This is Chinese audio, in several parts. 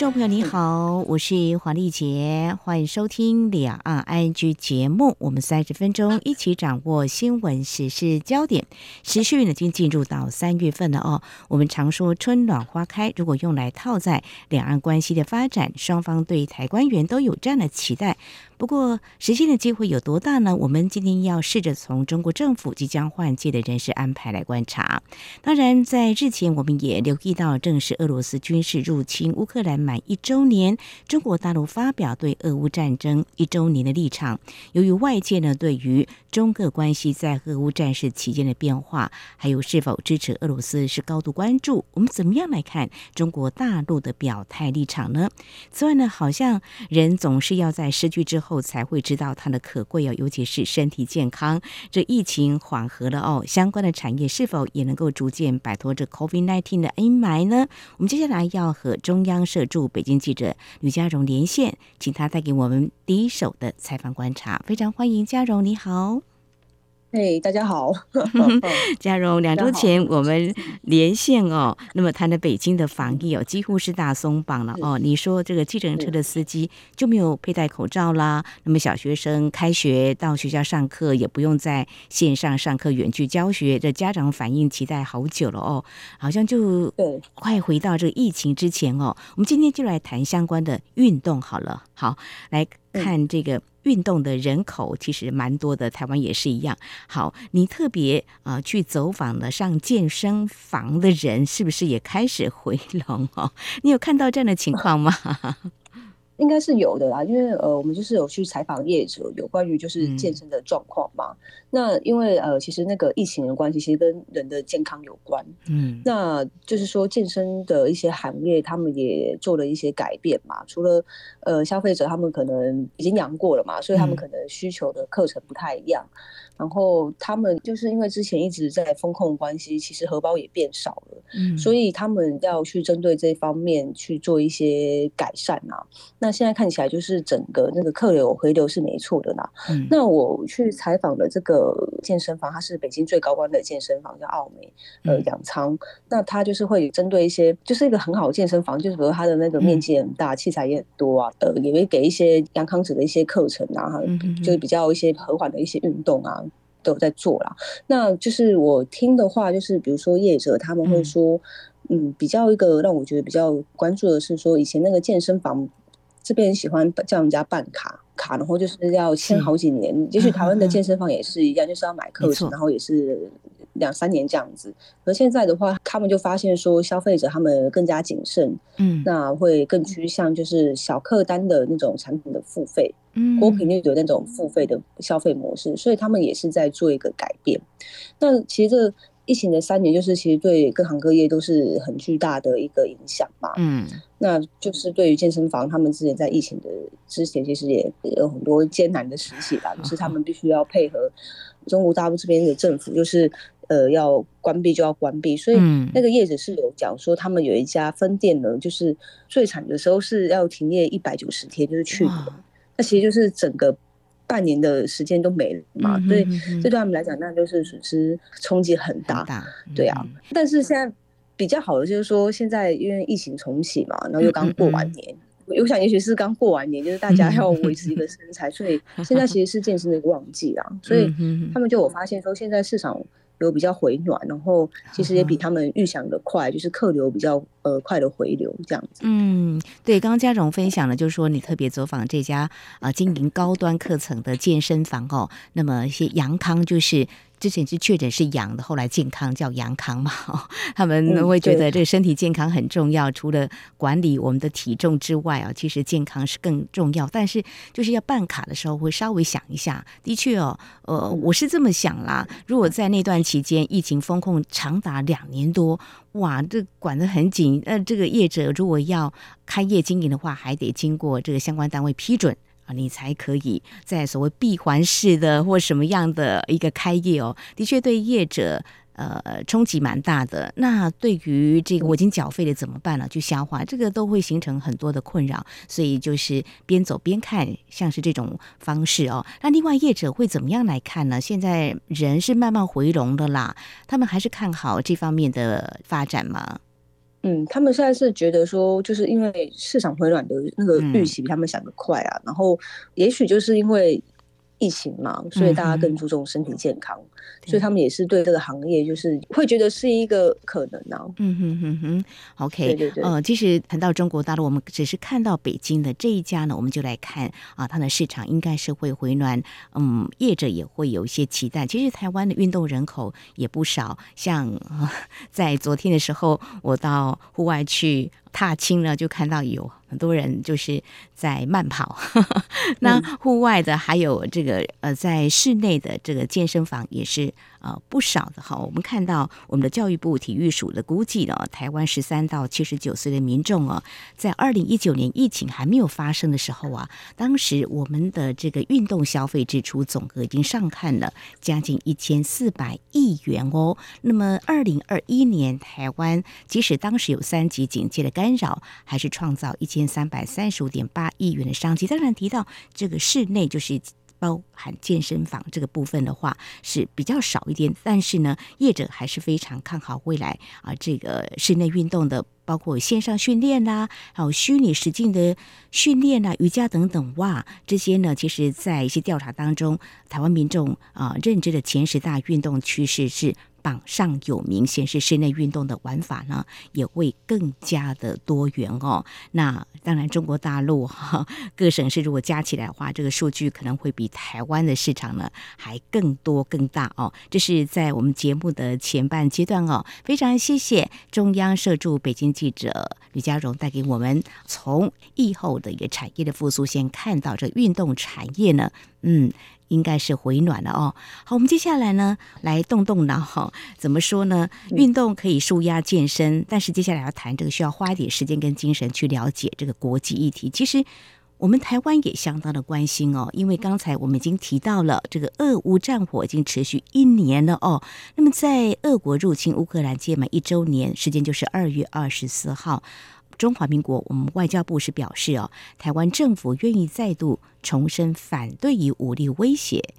众朋友你好，我是黄丽杰，欢迎收听两岸 ING 节目。我们三十分钟一起掌握新闻时事焦点。时序呢，已经进入到三月份了哦。我们常说春暖花开，如果用来套在两岸关系的发展，双方对台官员都有这样的期待。不过，实现的机会有多大呢？我们今天要试着从中国政府即将换届的人事安排来观察。当然，在日前我们也留意到，正是俄罗斯军事入侵乌克兰满一周年，中国大陆发表对俄乌战争一周年的立场。由于外界呢对于中俄关系在俄乌战事期间的变化，还有是否支持俄罗斯是高度关注。我们怎么样来看中国大陆的表态立场呢？此外呢，好像人总是要在失去之后。后才会知道它的可贵哦，尤其是身体健康。这疫情缓和了哦，相关的产业是否也能够逐渐摆脱这 COVID-19 的阴霾呢？我们接下来要和中央社驻北京记者吕家荣连线，请他带给我们第一手的采访观察。非常欢迎家荣，你好。嘿，hey, 大家好，嘉荣。两周前我们连线哦，那么谈的北京的防疫哦，几乎是大松绑了哦。你说这个计程车的司机就没有佩戴口罩啦，那么小学生开学到学校上课也不用在线上上课，远距教学，这家长反应期待好久了哦，好像就快回到这个疫情之前哦。我们今天就来谈相关的运动好了，好来看这个。运动的人口其实蛮多的，台湾也是一样。好，你特别啊、去走访了上健身房的人，是不是也开始回笼哦？你有看到这样的情况吗？应该是有的啦，因为呃，我们就是有去采访业者，有关于就是健身的状况嘛。嗯、那因为呃，其实那个疫情的关系，其实跟人的健康有关。嗯，那就是说健身的一些行业，他们也做了一些改变嘛。除了呃，消费者他们可能已经阳过了嘛，所以他们可能需求的课程不太一样。嗯然后他们就是因为之前一直在风控关系，其实荷包也变少了，嗯，所以他们要去针对这方面去做一些改善啊。那现在看起来就是整个那个客流回流是没错的啦。嗯，那我去采访的这个健身房，它是北京最高端的健身房，叫奥美呃养仓。那它就是会针对一些，就是一个很好的健身房，就是比如它的那个面积很大，嗯、器材也很多啊，呃，也会给一些阳康子的一些课程啊，嗯、哼就是比较一些和缓的一些运动啊。都有在做啦，那就是我听的话，就是比如说业者他们会说，嗯，嗯，比较一个让我觉得比较关注的是说，以前那个健身房这边喜欢叫人家办卡卡，然后就是要签好几年，也许台湾的健身房也是一样，就是要买课程，然后也是。两三年这样子，而现在的话，他们就发现说，消费者他们更加谨慎，嗯，那会更趋向就是小客单的那种产品的付费，嗯，高频率的那种付费的消费模式，所以他们也是在做一个改变。那其实这疫情的三年，就是其实对各行各业都是很巨大的一个影响嘛，嗯，那就是对于健身房，他们之前在疫情的之前，其实也有很多艰难的时期吧，就是他们必须要配合中国大陆这边的政府，就是。呃，要关闭就要关闭，所以那个业者是有讲说，他们有一家分店呢，就是最惨的时候是要停业一百九十天，就是去年，那其实就是整个半年的时间都没了嘛，嗯、哼哼所以这对他们来讲，那就是损失冲击很大，很大对啊。嗯、但是现在比较好的就是说，现在因为疫情重启嘛，然后又刚过完年，嗯。嗯我想也许是刚过完年，就是大家要维持一个身材，所以现在其实是健身的一个旺季啊，所以他们就我发现说，现在市场。有比较回暖，然后其实也比他们预想的快，就是客流比较呃快的回流这样子。嗯，对，刚刚嘉荣分享了，就是说你特别走访这家啊经营高端课程的健身房哦，那么一些杨康就是。之前是确诊是阳的，后来健康叫阳康嘛，他们会觉得这个身体健康很重要。嗯、除了管理我们的体重之外啊，其实健康是更重要。但是就是要办卡的时候，会稍微想一下。的确哦，呃，我是这么想啦。如果在那段期间疫情封控长达两年多，哇，这管得很紧。呃，这个业者如果要开业经营的话，还得经过这个相关单位批准。你才可以在所谓闭环式的或什么样的一个开业哦，的确对业者呃冲击蛮大的。那对于这个我已经缴费了怎么办呢？去消化这个都会形成很多的困扰，所以就是边走边看，像是这种方式哦。那另外业者会怎么样来看呢？现在人是慢慢回笼的啦，他们还是看好这方面的发展吗？嗯，他们现在是觉得说，就是因为市场回暖的那个预期比他们想的快啊，嗯、然后也许就是因为。疫情嘛，所以大家更注重身体健康，嗯、所以他们也是对这个行业就是会觉得是一个可能呢、啊。嗯哼哼哼，OK，对对对。呃，其实谈到中国大陆，我们只是看到北京的这一家呢，我们就来看啊，它的市场应该是会回暖。嗯，业者也会有一些期待。其实台湾的运动人口也不少，像、呃、在昨天的时候，我到户外去。踏青呢，就看到有很多人就是在慢跑。那户外的还有这个呃，在室内的这个健身房也是。呃，不少的哈，我们看到我们的教育部体育署的估计呢，台湾十三到七十九岁的民众哦，在二零一九年疫情还没有发生的时候啊，当时我们的这个运动消费支出总额已经上看了将近一千四百亿元哦。那么二零二一年台湾即使当时有三级警戒的干扰，还是创造一千三百三十五点八亿元的商机。当然提到这个室内就是。包含健身房这个部分的话是比较少一点，但是呢，业者还是非常看好未来啊，这个室内运动的，包括线上训练啦，还有虚拟实境的训练啦，瑜伽等等，哇，这些呢，其实在一些调查当中，台湾民众啊认知的前十大运动趋势是。榜上有名，显示室内运动的玩法呢也会更加的多元哦。那当然，中国大陆哈 各省市如果加起来的话，这个数据可能会比台湾的市场呢还更多更大哦。这是在我们节目的前半阶段哦。非常谢谢中央社驻北京记者吕佳荣带给我们从疫后的一个产业的复苏，先看到这运动产业呢，嗯。应该是回暖了哦。好，我们接下来呢，来动动脑哈。怎么说呢？运动可以舒压健身，但是接下来要谈这个，需要花一点时间跟精神去了解这个国际议题。其实我们台湾也相当的关心哦，因为刚才我们已经提到了，这个俄乌战火已经持续一年了哦。那么在俄国入侵乌克兰届满一周年，时间就是二月二十四号。中华民国，我们外交部是表示哦，台湾政府愿意再度重申反对以武力威胁。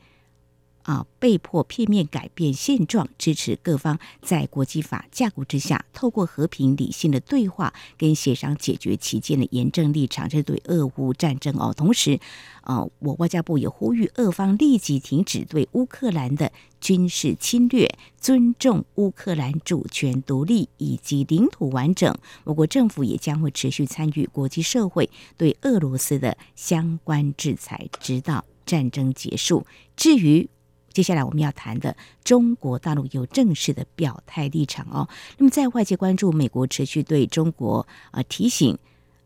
啊，被迫片面改变现状，支持各方在国际法架构之下，透过和平理性的对话跟协商解决其间的严正立场，这是对俄乌战争哦。同时，呃，我外交部也呼吁俄方立即停止对乌克兰的军事侵略，尊重乌克兰主权独立以及领土完整。我国政府也将会持续参与国际社会对俄罗斯的相关制裁，直到战争结束。至于接下来我们要谈的，中国大陆有正式的表态立场哦。那么，在外界关注美国持续对中国啊、呃、提醒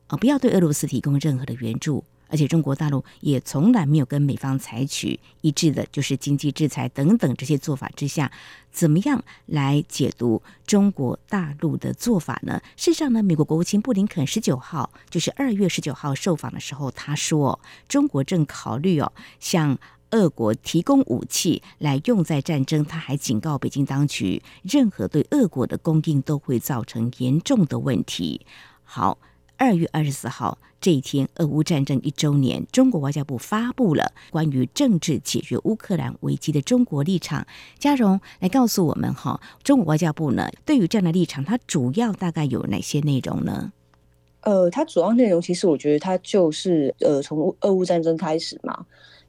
啊、不要对俄罗斯提供任何的援助，而且中国大陆也从来没有跟美方采取一致的，就是经济制裁等等这些做法之下，怎么样来解读中国大陆的做法呢？事实上呢，美国国务卿布林肯十九号，就是二月十九号受访的时候，他说中国正考虑哦，像。俄国提供武器来用在战争，他还警告北京当局，任何对俄国的供应都会造成严重的问题。好，二月二十四号这一天，俄乌战争一周年，中国外交部发布了关于政治解决乌克兰危机的中国立场。嘉荣来告诉我们哈，中国外交部呢对于这样的立场，它主要大概有哪些内容呢？呃，它主要内容其实我觉得它就是呃，从俄乌战争开始嘛。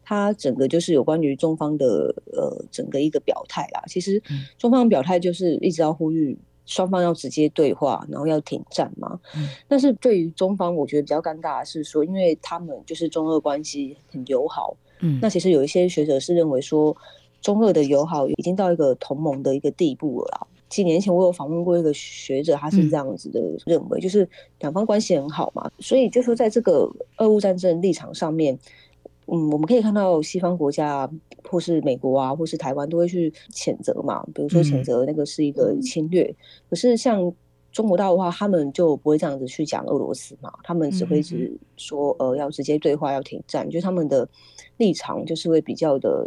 它整个就是有关于中方的呃整个一个表态啦。其实中方表态就是一直要呼吁双方要直接对话，然后要停战嘛。嗯。但是对于中方，我觉得比较尴尬的是说，因为他们就是中俄关系很友好。嗯。那其实有一些学者是认为说，中俄的友好已经到一个同盟的一个地步了啦。几年前我有访问过一个学者，他是这样子的认为，就是两方关系很好嘛，所以就说在这个俄乌战争立场上面。嗯，我们可以看到西方国家，或是美国啊，或是台湾，都会去谴责嘛。比如说谴责那个是一个侵略。嗯、可是像中国大陆的话，他们就不会这样子去讲俄罗斯嘛，他们只会是说，呃，要直接对话，要停战，就他们的立场就是会比较的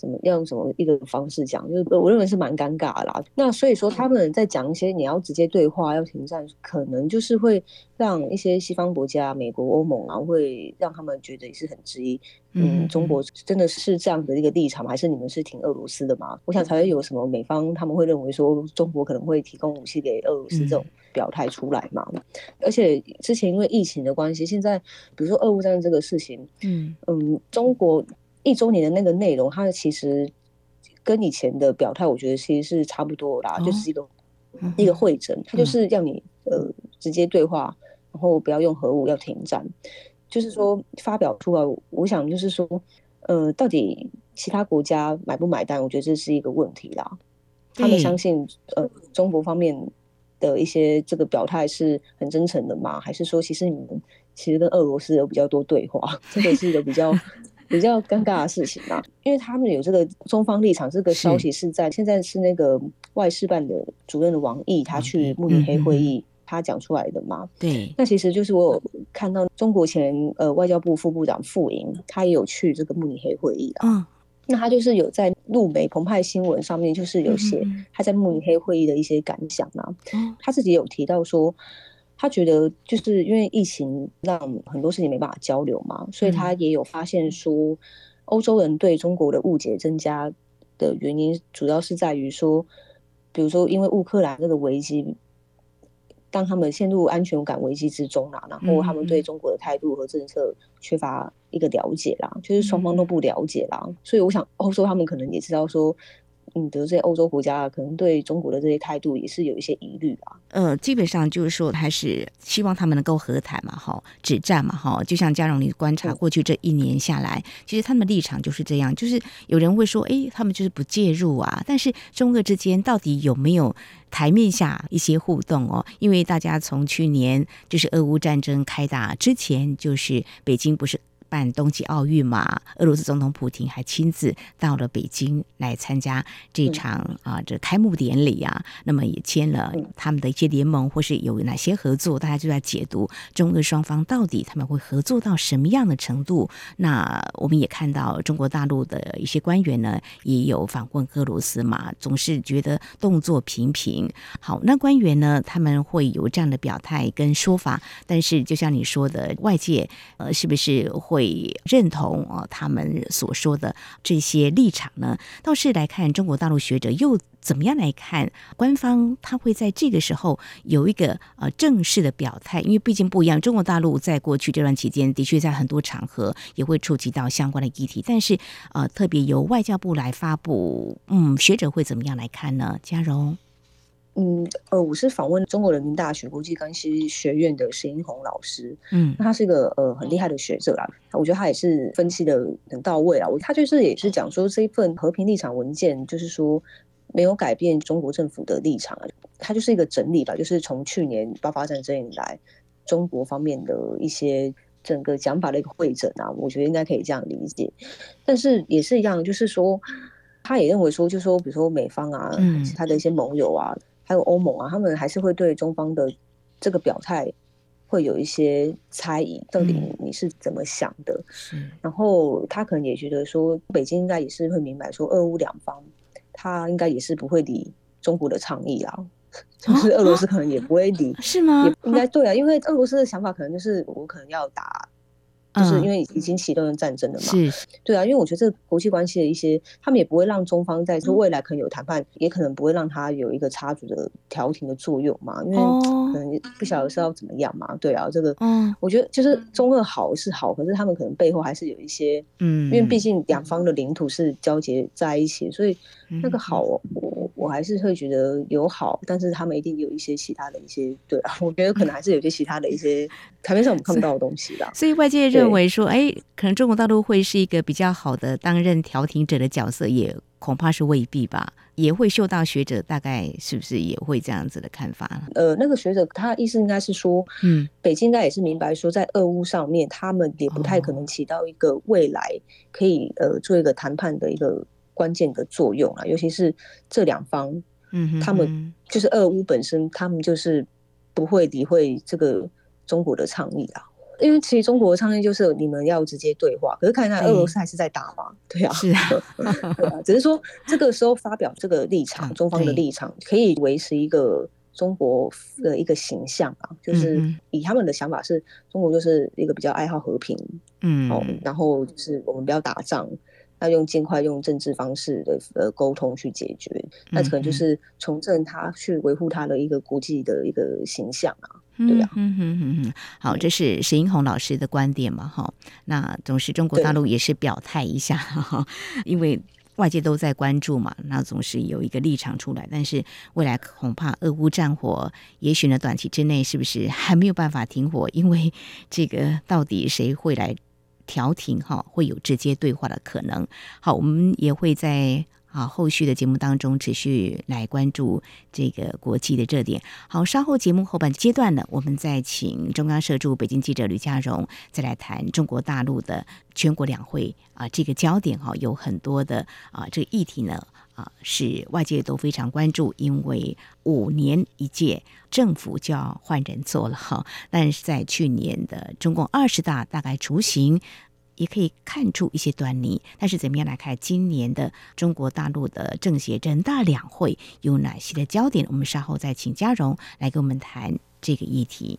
怎么要用什么一个方式讲，就是我认为是蛮尴尬的啦。那所以说他们在讲一些你要直接对话要停战，可能就是会让一些西方国家、美国、欧盟啊，会让他们觉得也是很质疑。嗯，中国真的是这样的一个立场吗？还是你们是挺俄罗斯的吗？我想才会有什么美方他们会认为说中国可能会提供武器给俄罗斯这种表态出来嘛？而且之前因为疫情的关系，现在比如说俄乌战争这个事情，嗯嗯，中国。一周年的那个内容，它其实跟以前的表态，我觉得其实是差不多啦，哦、就是一个、嗯、一个会诊，它就是要你呃直接对话，然后不要用核武，要停战，就是说发表出来，我想就是说，呃，到底其他国家买不买单？我觉得这是一个问题啦。他们相信呃中国方面的一些这个表态是很真诚的吗？还是说其实你们其实跟俄罗斯有比较多对话？这个是一个比较。比较尴尬的事情嘛，因为他们有这个中方立场，这个消息是在现在是那个外事办的主任的王毅，他去慕尼黑会议，他讲出来的嘛。对，那其实就是我有看到中国前呃外交部副部长傅莹，他也有去这个慕尼黑会议啊。嗯，那他就是有在路媒澎湃新闻上面，就是有写他在慕尼黑会议的一些感想啊。他自己有提到说。他觉得就是因为疫情让很多事情没办法交流嘛，所以他也有发现说，欧洲人对中国的误解增加的原因，主要是在于说，比如说因为乌克兰这个危机，当他们陷入安全感危机之中啦，然后他们对中国的态度和政策缺乏一个了解啦，就是双方都不了解啦，所以我想欧洲他们可能也知道说。嗯，比如这些欧洲国家可能对中国的这些态度也是有一些疑虑啊。呃，基本上就是说，还是希望他们能够和谈嘛，哈，止战嘛，哈。就像佳荣，你观察过去这一年下来，嗯、其实他们的立场就是这样，就是有人会说，哎，他们就是不介入啊。但是中俄之间到底有没有台面下一些互动哦？因为大家从去年就是俄乌战争开打之前，就是北京不是。办冬季奥运嘛，俄罗斯总统普京还亲自到了北京来参加这场啊这开幕典礼啊，那么也签了他们的一些联盟或是有哪些合作，大家就在解读中俄双方到底他们会合作到什么样的程度。那我们也看到中国大陆的一些官员呢，也有访问俄罗斯嘛，总是觉得动作频频。好，那官员呢，他们会有这样的表态跟说法，但是就像你说的，外界呃是不是会？会认同啊，他们所说的这些立场呢？倒是来看中国大陆学者又怎么样来看官方？他会在这个时候有一个呃正式的表态，因为毕竟不一样。中国大陆在过去这段期间，的确在很多场合也会触及到相关的议题，但是呃，特别由外交部来发布，嗯，学者会怎么样来看呢？嘉荣。嗯，呃，我是访问中国人民大学国际关系学院的石英红老师，嗯，那他是一个呃很厉害的学者啦，我觉得他也是分析的很到位啊。我他就是也是讲说这一份和平立场文件，就是说没有改变中国政府的立场啊，他就是一个整理吧，就是从去年爆发战争以来，中国方面的一些整个讲法的一个会诊啊，我觉得应该可以这样理解。但是也是一样，就是说他也认为说，就是说比如说美方啊，其，他的一些盟友啊。还有欧盟啊，他们还是会对中方的这个表态会有一些猜疑，到底你是怎么想的？嗯、然后他可能也觉得说，北京应该也是会明白说，俄乌两方他应该也是不会理中国的倡议啊，就是俄罗斯可能也不会理，是吗？也应该对啊，因为俄罗斯的想法可能就是我可能要打。就是因为已经启动了战争了嘛，嗯、是，对啊，因为我觉得这个国际关系的一些，他们也不会让中方在说未来可能有谈判，嗯、也可能不会让他有一个插足的调停的作用嘛，因为可能不晓得是要怎么样嘛，对啊，这个，嗯，我觉得就是中俄好是好，可是他们可能背后还是有一些，嗯，因为毕竟两方的领土是交接在一起，所以那个好，我我还是会觉得有好，但是他们一定有一些其他的一些，对啊，我觉得可能还是有些其他的一些台面上我们看不到的东西的，所以外界认。认为说，哎，可能中国大陆会是一个比较好的担任调停者的角色，也恐怕是未必吧。也会受到学者大概是不是也会这样子的看法？呃，那个学者他的意思应该是说，嗯，北京应该也是明白说，在俄乌上面，他们也不太可能起到一个未来可以呃做一个谈判的一个关键的作用啊。尤其是这两方，嗯，他们就是俄乌本身，他们就是不会理会这个中国的倡议啊。因为其实中国的倡议就是你们要直接对话，可是看看俄罗斯还是在打嘛，对啊，是啊，对啊，只是说这个时候发表这个立场，中方的立场可以维持一个中国的一个形象啊，就是以他们的想法是中国就是一个比较爱好和平，嗯，哦，然后就是我们不要打仗。要用尽快用政治方式的呃沟通去解决，那可能就是重振他去维护他的一个国际的一个形象啊，对呀、啊，嗯嗯嗯嗯，好，这是石英红老师的观点嘛，哈，那总是中国大陆也是表态一下，哈，因为外界都在关注嘛，那总是有一个立场出来，但是未来恐怕俄乌战火，也许呢短期之内是不是还没有办法停火？因为这个到底谁会来？调停哈，会有直接对话的可能。好，我们也会在啊后续的节目当中持续来关注这个国际的热点。好，稍后节目后半阶段呢，我们再请中央社驻北京记者吕佳荣再来谈中国大陆的全国两会啊这个焦点哈，有很多的啊这个议题呢。啊，是外界都非常关注，因为五年一届政府就要换人做了哈。但是在去年的中共二十大大概雏形，也可以看出一些端倪。但是怎么样来看今年的中国大陆的政协人大两会有哪些的焦点？我们稍后再请嘉荣来跟我们谈这个议题。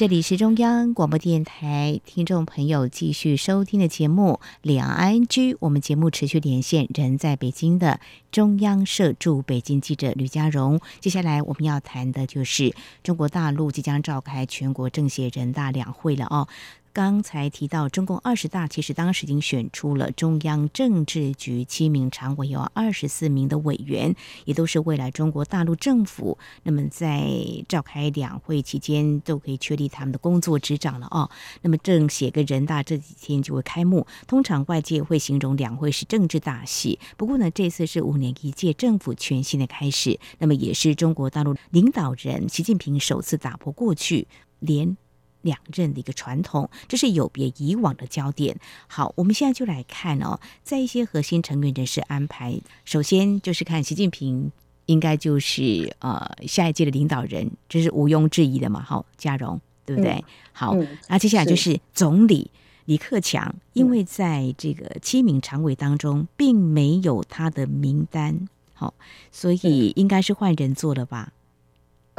这里是中央广播电台，听众朋友继续收听的节目《两岸居》。我们节目持续连线人在北京的中央社驻北京记者吕佳荣。接下来我们要谈的就是中国大陆即将召开全国政协人大两会了哦。刚才提到中共二十大，其实当时已经选出了中央政治局七名常委，有二十四名的委员，也都是未来中国大陆政府。那么在召开两会期间，都可以确立他们的工作职掌了哦。那么政协跟人大这几天就会开幕，通常外界会形容两会是政治大戏。不过呢，这次是五年一届政府全新的开始，那么也是中国大陆领导人习近平首次打破过去连。两任的一个传统，这是有别以往的焦点。好，我们现在就来看哦，在一些核心成员人士安排，首先就是看习近平应该就是呃下一届的领导人，这是毋庸置疑的嘛。好，佳蓉对不对？嗯、好，那、嗯、接下来就是总理李克强，因为在这个七名常委当中并没有他的名单，好，所以应该是换人做了吧。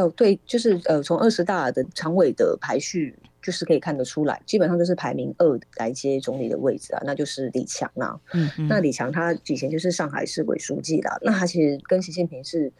哦，对，就是呃，从二十大的常委的排序，就是可以看得出来，基本上就是排名二来接总理的位置啊，那就是李强啊。嗯，嗯，那李强他以前就是上海市委书记啦，那他其实跟习近平是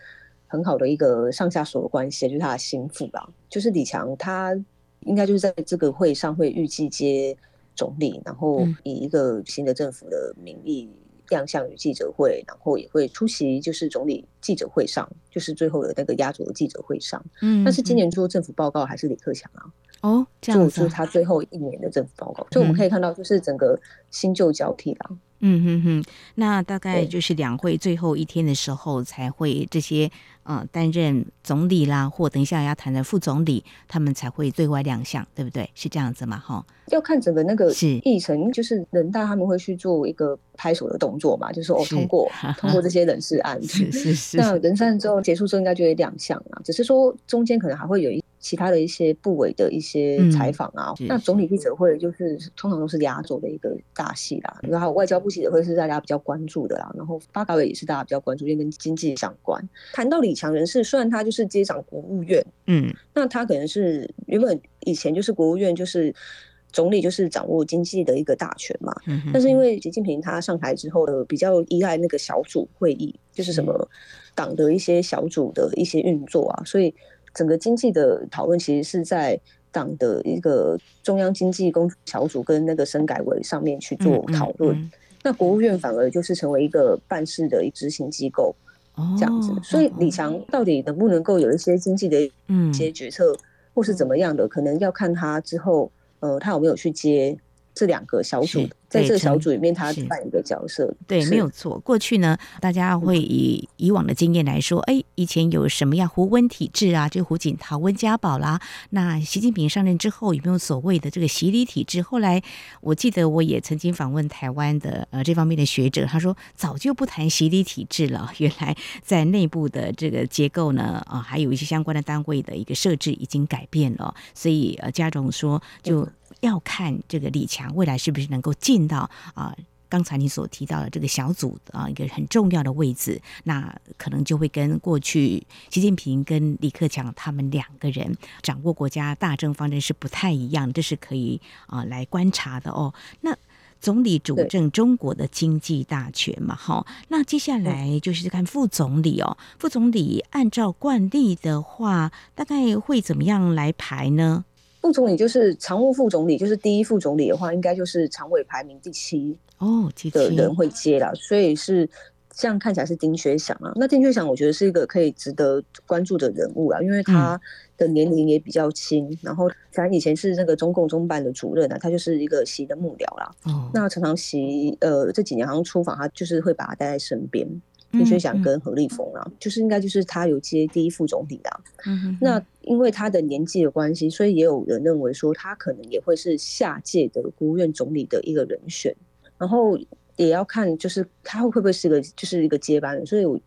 很好的一个上下属的关系，就是他的心腹啦。就是李强他应该就是在这个会上会预计接总理，然后以一个新的政府的名义。亮相于记者会，然后也会出席，就是总理记者会上，就是最后的那个压轴的记者会上。嗯，但是今年做政府报告还是李克强啊。哦，这样子，做出他最后一年的政府报告，所以我们可以看到，就是整个新旧交替啦。嗯哼哼，那大概就是两会最后一天的时候，才会这些呃担任总理啦，或等一下要谈的副总理，他们才会对外亮相，对不对？是这样子嘛？哈，要看整个那个议程，就是人大他们会去做一个拍手的动作嘛，就是说哦通过通过这些人事案，是是是。那人事案之后结束之后，应该就会亮相啊，只是说中间可能还会有一。其他的一些部委的一些采访啊，嗯、那总理记者会就是通常都是压轴的一个大戏啦。然后外交部记者会是大家比较关注的啦。然后发改委也是大家比较关注，因为跟经济相关。谈到李强人士，虽然他就是接掌国务院，嗯，那他可能是原本以前就是国务院就是总理就是掌握经济的一个大权嘛。嗯、哼但是因为习近平他上台之后的比较依赖那个小组会议，就是什么党的一些小组的一些运作啊，所以。整个经济的讨论其实是在党的一个中央经济工作小组跟那个深改委上面去做讨论，嗯。嗯嗯、那国务院反而就是成为一个办事的执行机构，这样子。哦、所以李强到底能不能够有一些经济的一些决策，或是怎么样的，嗯、可能要看他之后呃，他有没有去接这两个小组？在这个小组里面，他扮演一个角色，对，没有错。过去呢，大家会以以往的经验来说，哎，以前有什么样胡温体制啊？就胡锦涛、温家宝啦。那习近平上任之后，有没有所谓的这个习礼体制？后来我记得我也曾经访问台湾的呃这方面的学者，他说早就不谈习礼体制了。原来在内部的这个结构呢，啊，还有一些相关的单位的一个设置已经改变了。所以呃，家荣说就要看这个李强未来是不是能够进。到啊，刚才你所提到的这个小组啊，一个很重要的位置，那可能就会跟过去习近平跟李克强他们两个人掌握国家大政方针是不太一样，这是可以啊来观察的哦。那总理主政中国的经济大权嘛，好，那接下来就是看副总理哦，副总理按照惯例的话，大概会怎么样来排呢？副总理就是常务副总理，就是第一副总理的话，应该就是常委排名第七哦的人会接了，所以是这样看起来是丁薛祥啊。那丁薛祥我觉得是一个可以值得关注的人物啊，因为他的年龄也比较轻，嗯、然后咱以前是那个中共中办的主任啊，他就是一个习的幕僚啦。哦，那常常习呃这几年好像出访，他就是会把他带在身边。丁薛祥跟何立峰啊，嗯嗯、就是应该就是他有接第一副总理的、啊。嗯哼哼，那因为他的年纪的关系，所以也有人认为说他可能也会是下届的国务院总理的一个人选。然后也要看就是他会不会是一个就是一个接班人，所以我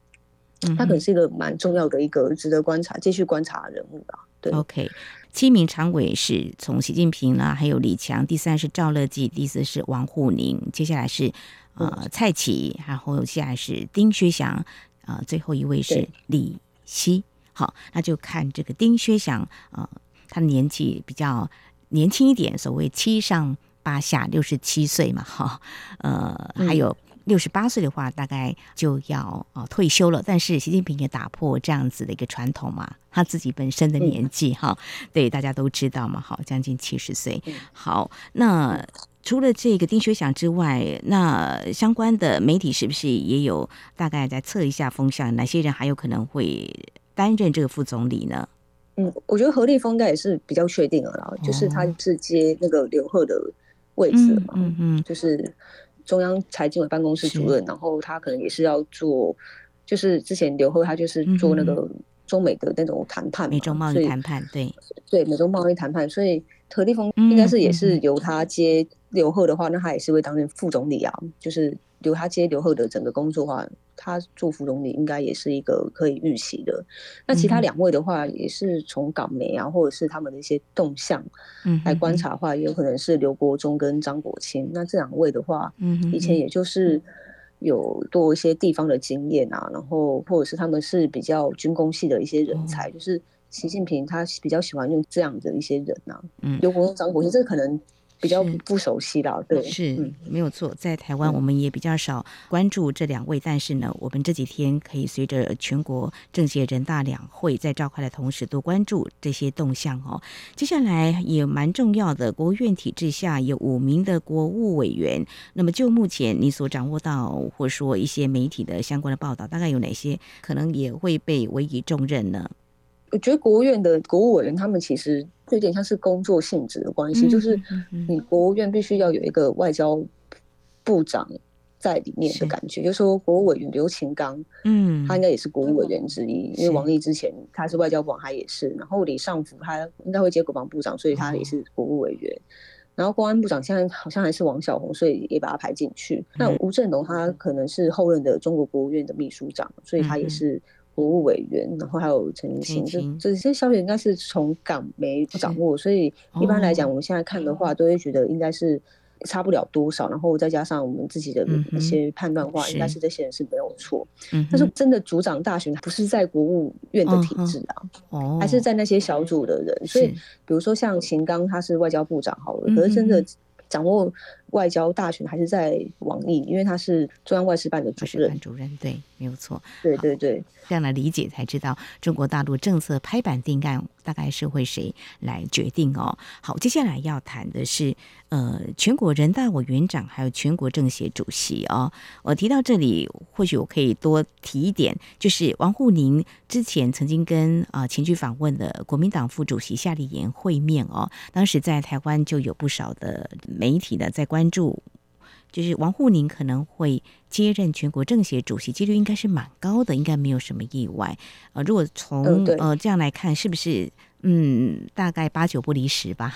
他可能是一个蛮重要的一个值得观察、继续观察的人物吧。对，OK，七名常委是从习近平啦，还有李强，第三是赵乐际，第四是王沪宁，接下来是。呃，蔡奇，然后下来是丁薛祥，啊、呃，最后一位是李希。好，那就看这个丁薛祥，啊、呃，他的年纪比较年轻一点，所谓七上八下，六十七岁嘛，哈，呃，还有六十八岁的话，大概就要啊、呃、退休了。但是习近平也打破这样子的一个传统嘛，他自己本身的年纪哈，对，大家都知道嘛，好，将近七十岁。好，那。除了这个丁薛祥之外，那相关的媒体是不是也有大概在测一下风向？哪些人还有可能会担任这个副总理呢？嗯，我觉得何立峰应该也是比较确定了啦，哦、就是他是接那个刘鹤的位置嘛，嗯，嗯，嗯就是中央财经委办公室主任，然后他可能也是要做，就是之前刘鹤他就是做那个中美的那种谈判，美中贸易谈判，对。对，美中贸易谈判，所以何立峰应该是也是由他接。刘鹤的话，那他也是会担任副总理啊，就是由他接刘鹤的整个工作的话，他做副总理应该也是一个可以预期的。那其他两位的话，也是从港媒啊，或者是他们的一些动向来观察的话，也有可能是刘国忠跟张国清。那这两位的话，以前也就是有多一些地方的经验啊，然后或者是他们是比较军工系的一些人才，就是习近平他比较喜欢用这样的一些人呐啊。刘国中、张国清，这个可能。比较不熟悉的，是对，是、嗯、没有错。在台湾，我们也比较少关注这两位，嗯、但是呢，我们这几天可以随着全国政协、人大两会在召开的同时，多关注这些动向哦。接下来也蛮重要的，国务院体制下有五名的国务委员。那么就目前你所掌握到，或者说一些媒体的相关的报道，大概有哪些可能也会被委以重任呢？我觉得国务院的国务委员他们其实。有点像是工作性质的关系，就是你国务院必须要有一个外交部长在里面的感觉。就是说，国务委员刘勤刚，嗯，他应该也是国务委员之一，因为王毅之前他是外交部长，他也是。然后李尚福他应该会接国防部长，所以他也是国务委员。然后公安部长现在好像还是王小红，所以也把他排进去。那吴振龙他可能是后任的中国国务院的秘书长，所以他也是。国务委员，然后还有陈清，这这些消息应该是从港媒掌握，所以一般来讲，我们现在看的话，都会觉得应该是差不了多少。然后再加上我们自己的一些判断的话，应该是这些人是没有错。但是真的主掌大权不是在国务院的体制啊，还是在那些小组的人。所以，比如说像秦刚，他是外交部长好了，可是真的掌握外交大权还是在王毅，因为他是中央外事办的主任。主任对，没有错。对对对，这样来理解才知道中国大陆政策拍板定案大概是会谁来决定哦。好，接下来要谈的是呃全国人大委员长还有全国政协主席哦。我提到这里，或许我可以多提一点，就是王沪宁之前曾经跟啊、呃、前去访问的国民党副主席夏立言会面哦，当时在台湾就有不少的媒体呢在关注。就是王沪宁可能会接任全国政协主席，几率应该是蛮高的，应该没有什么意外。呃，如果从呃这样来看，是不是嗯大概八九不离十吧？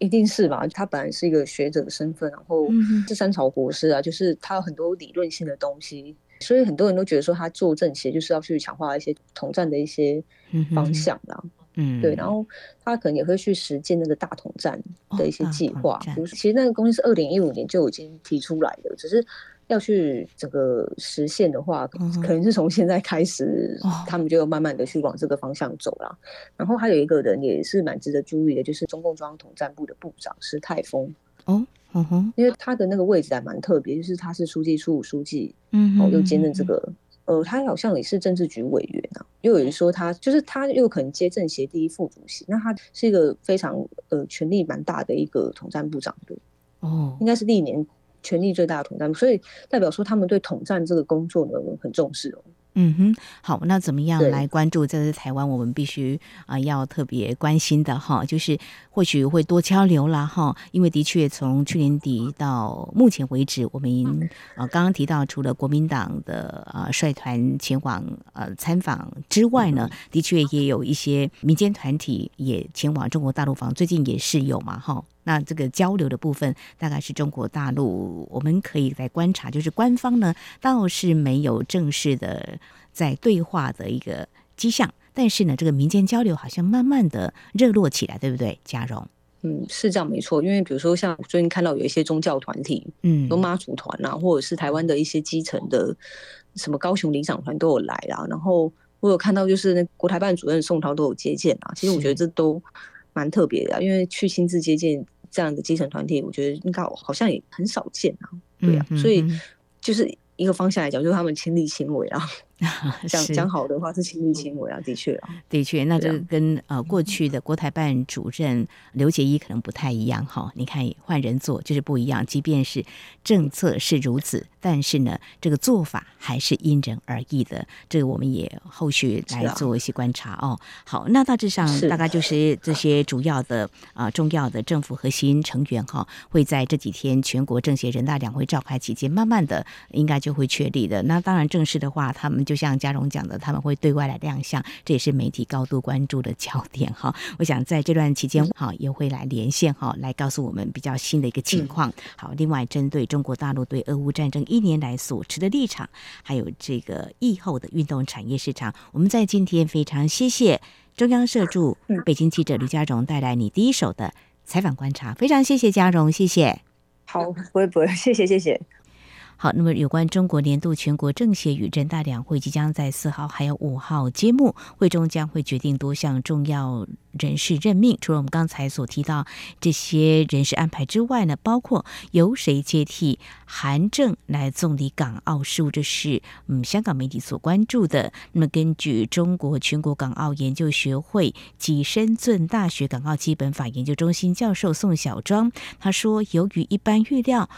一定是吧？他本来是一个学者的身份，然后是三朝国师啊，就是他有很多理论性的东西，所以很多人都觉得说他做政协就是要去强化一些统战的一些方向啦。嗯，对，然后他可能也会去实践那个大统战的一些计划。比如，其实那个东西是二零一五年就已经提出来的，只是要去整个实现的话，可能是从现在开始，他们就慢慢的去往这个方向走了。然后还有一个人也是蛮值得注意的，就是中共中央统战部的部长施泰峰。哦，嗯哼，因为他的那个位置还蛮特别，就是他是书记处书记，嗯，然后又兼任这个。呃，他好像也是政治局委员啊，又有人说他就是他又可能接政协第一副主席，那他是一个非常呃权力蛮大的一个统战部长的哦，应该是历年权力最大的统战部，所以代表说他们对统战这个工作呢很重视哦。嗯哼，好，那怎么样来关注？这是台湾，我们必须啊、呃、要特别关心的哈，就是或许会多交流啦哈，因为的确从去年底到目前为止，我们啊、呃、刚刚提到，除了国民党的啊、呃、率团前往呃参访之外呢，的确也有一些民间团体也前往中国大陆访，最近也是有嘛哈。那这个交流的部分，大概是中国大陆，我们可以来观察，就是官方呢倒是没有正式的在对话的一个迹象，但是呢，这个民间交流好像慢慢的热络起来，对不对？佳蓉，嗯，是这样没错，因为比如说像最近看到有一些宗教团体，嗯，有妈祖团啊，或者是台湾的一些基层的什么高雄领长团都有来啊，然后我有看到就是那国台办主任宋涛都有接见啊，其实我觉得这都。蛮特别的、啊，因为去亲自接见这样的基层团体，我觉得应该好像也很少见啊，对啊，嗯、所以就是一个方向来讲，就是他们亲力亲为啊。讲讲好的话是亲力亲为啊，的确啊，的确，那这个跟呃过去的国台办主任刘杰一可能不太一样哈。你看换人做就是不一样，即便是政策是如此，但是呢，这个做法还是因人而异的。这个我们也后续来做一些观察哦。好，那大致上大概就是这些主要的啊、呃、重要的政府核心成员哈，会在这几天全国政协人大两会召开期间，慢慢的应该就会确立的。那当然正式的话，他们。就像嘉荣讲的，他们会对外来亮相，这也是媒体高度关注的焦点哈。我想在这段期间好，也会来连线哈，来告诉我们比较新的一个情况。好，另外针对中国大陆对俄乌战争一年来所持的立场，还有这个疫后的运动产业市场，我们在今天非常谢谢中央社驻北京记者吕嘉荣带来你第一手的采访观察，非常谢谢嘉荣，谢谢。好，不会不会，谢谢谢谢。好，那么有关中国年度全国政协与人大两会即将在四号还有五号揭幕，会中将会决定多项重要人事任命。除了我们刚才所提到这些人事安排之外呢，包括由谁接替韩正来总理港澳事务，这是嗯香港媒体所关注的。那么根据中国全国港澳研究学会及深圳大学港澳基本法研究中心教授宋小庄他说，由于一般预料。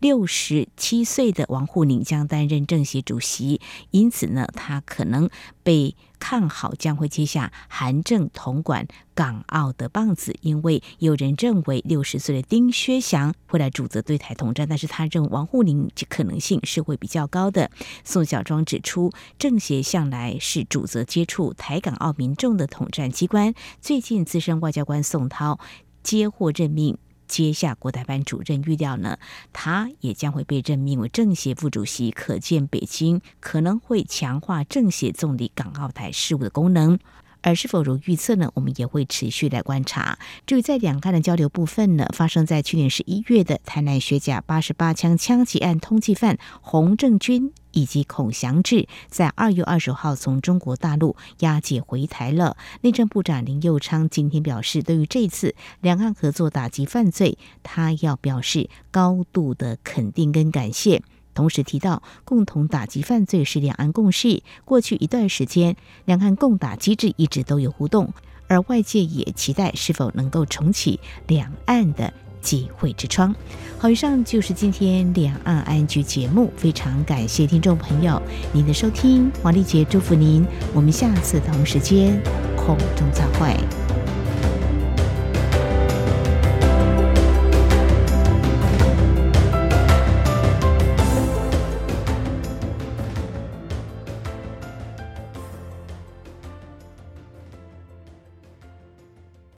六十七岁的王沪宁将担任政协主席，因此呢，他可能被看好将会接下韩正统管港澳的棒子。因为有人认为六十岁的丁薛祥会来主责对台统战，但是他认为王沪宁可能性是会比较高的。宋小庄指出，政协向来是主责接触台港澳民众的统战机关，最近资深外交官宋涛接获任命。接下国台办主任预料呢，他也将会被任命为政协副主席，可见北京可能会强化政协总理港澳台事务的功能。而是否如预测呢？我们也会持续来观察。至于在两岸的交流部分呢，发生在去年十一月的台南学甲八十八枪枪击案通缉犯洪正军以及孔祥志，在二月二十号从中国大陆押解回台了。内政部长林右昌今天表示，对于这次两岸合作打击犯罪，他要表示高度的肯定跟感谢。同时提到，共同打击犯罪是两岸共识。过去一段时间，两岸共打机制一直都有互动，而外界也期待是否能够重启两岸的机会之窗。好，以上就是今天两岸安居节目，非常感谢听众朋友您的收听，黄丽杰祝福您，我们下次同时间空中再会。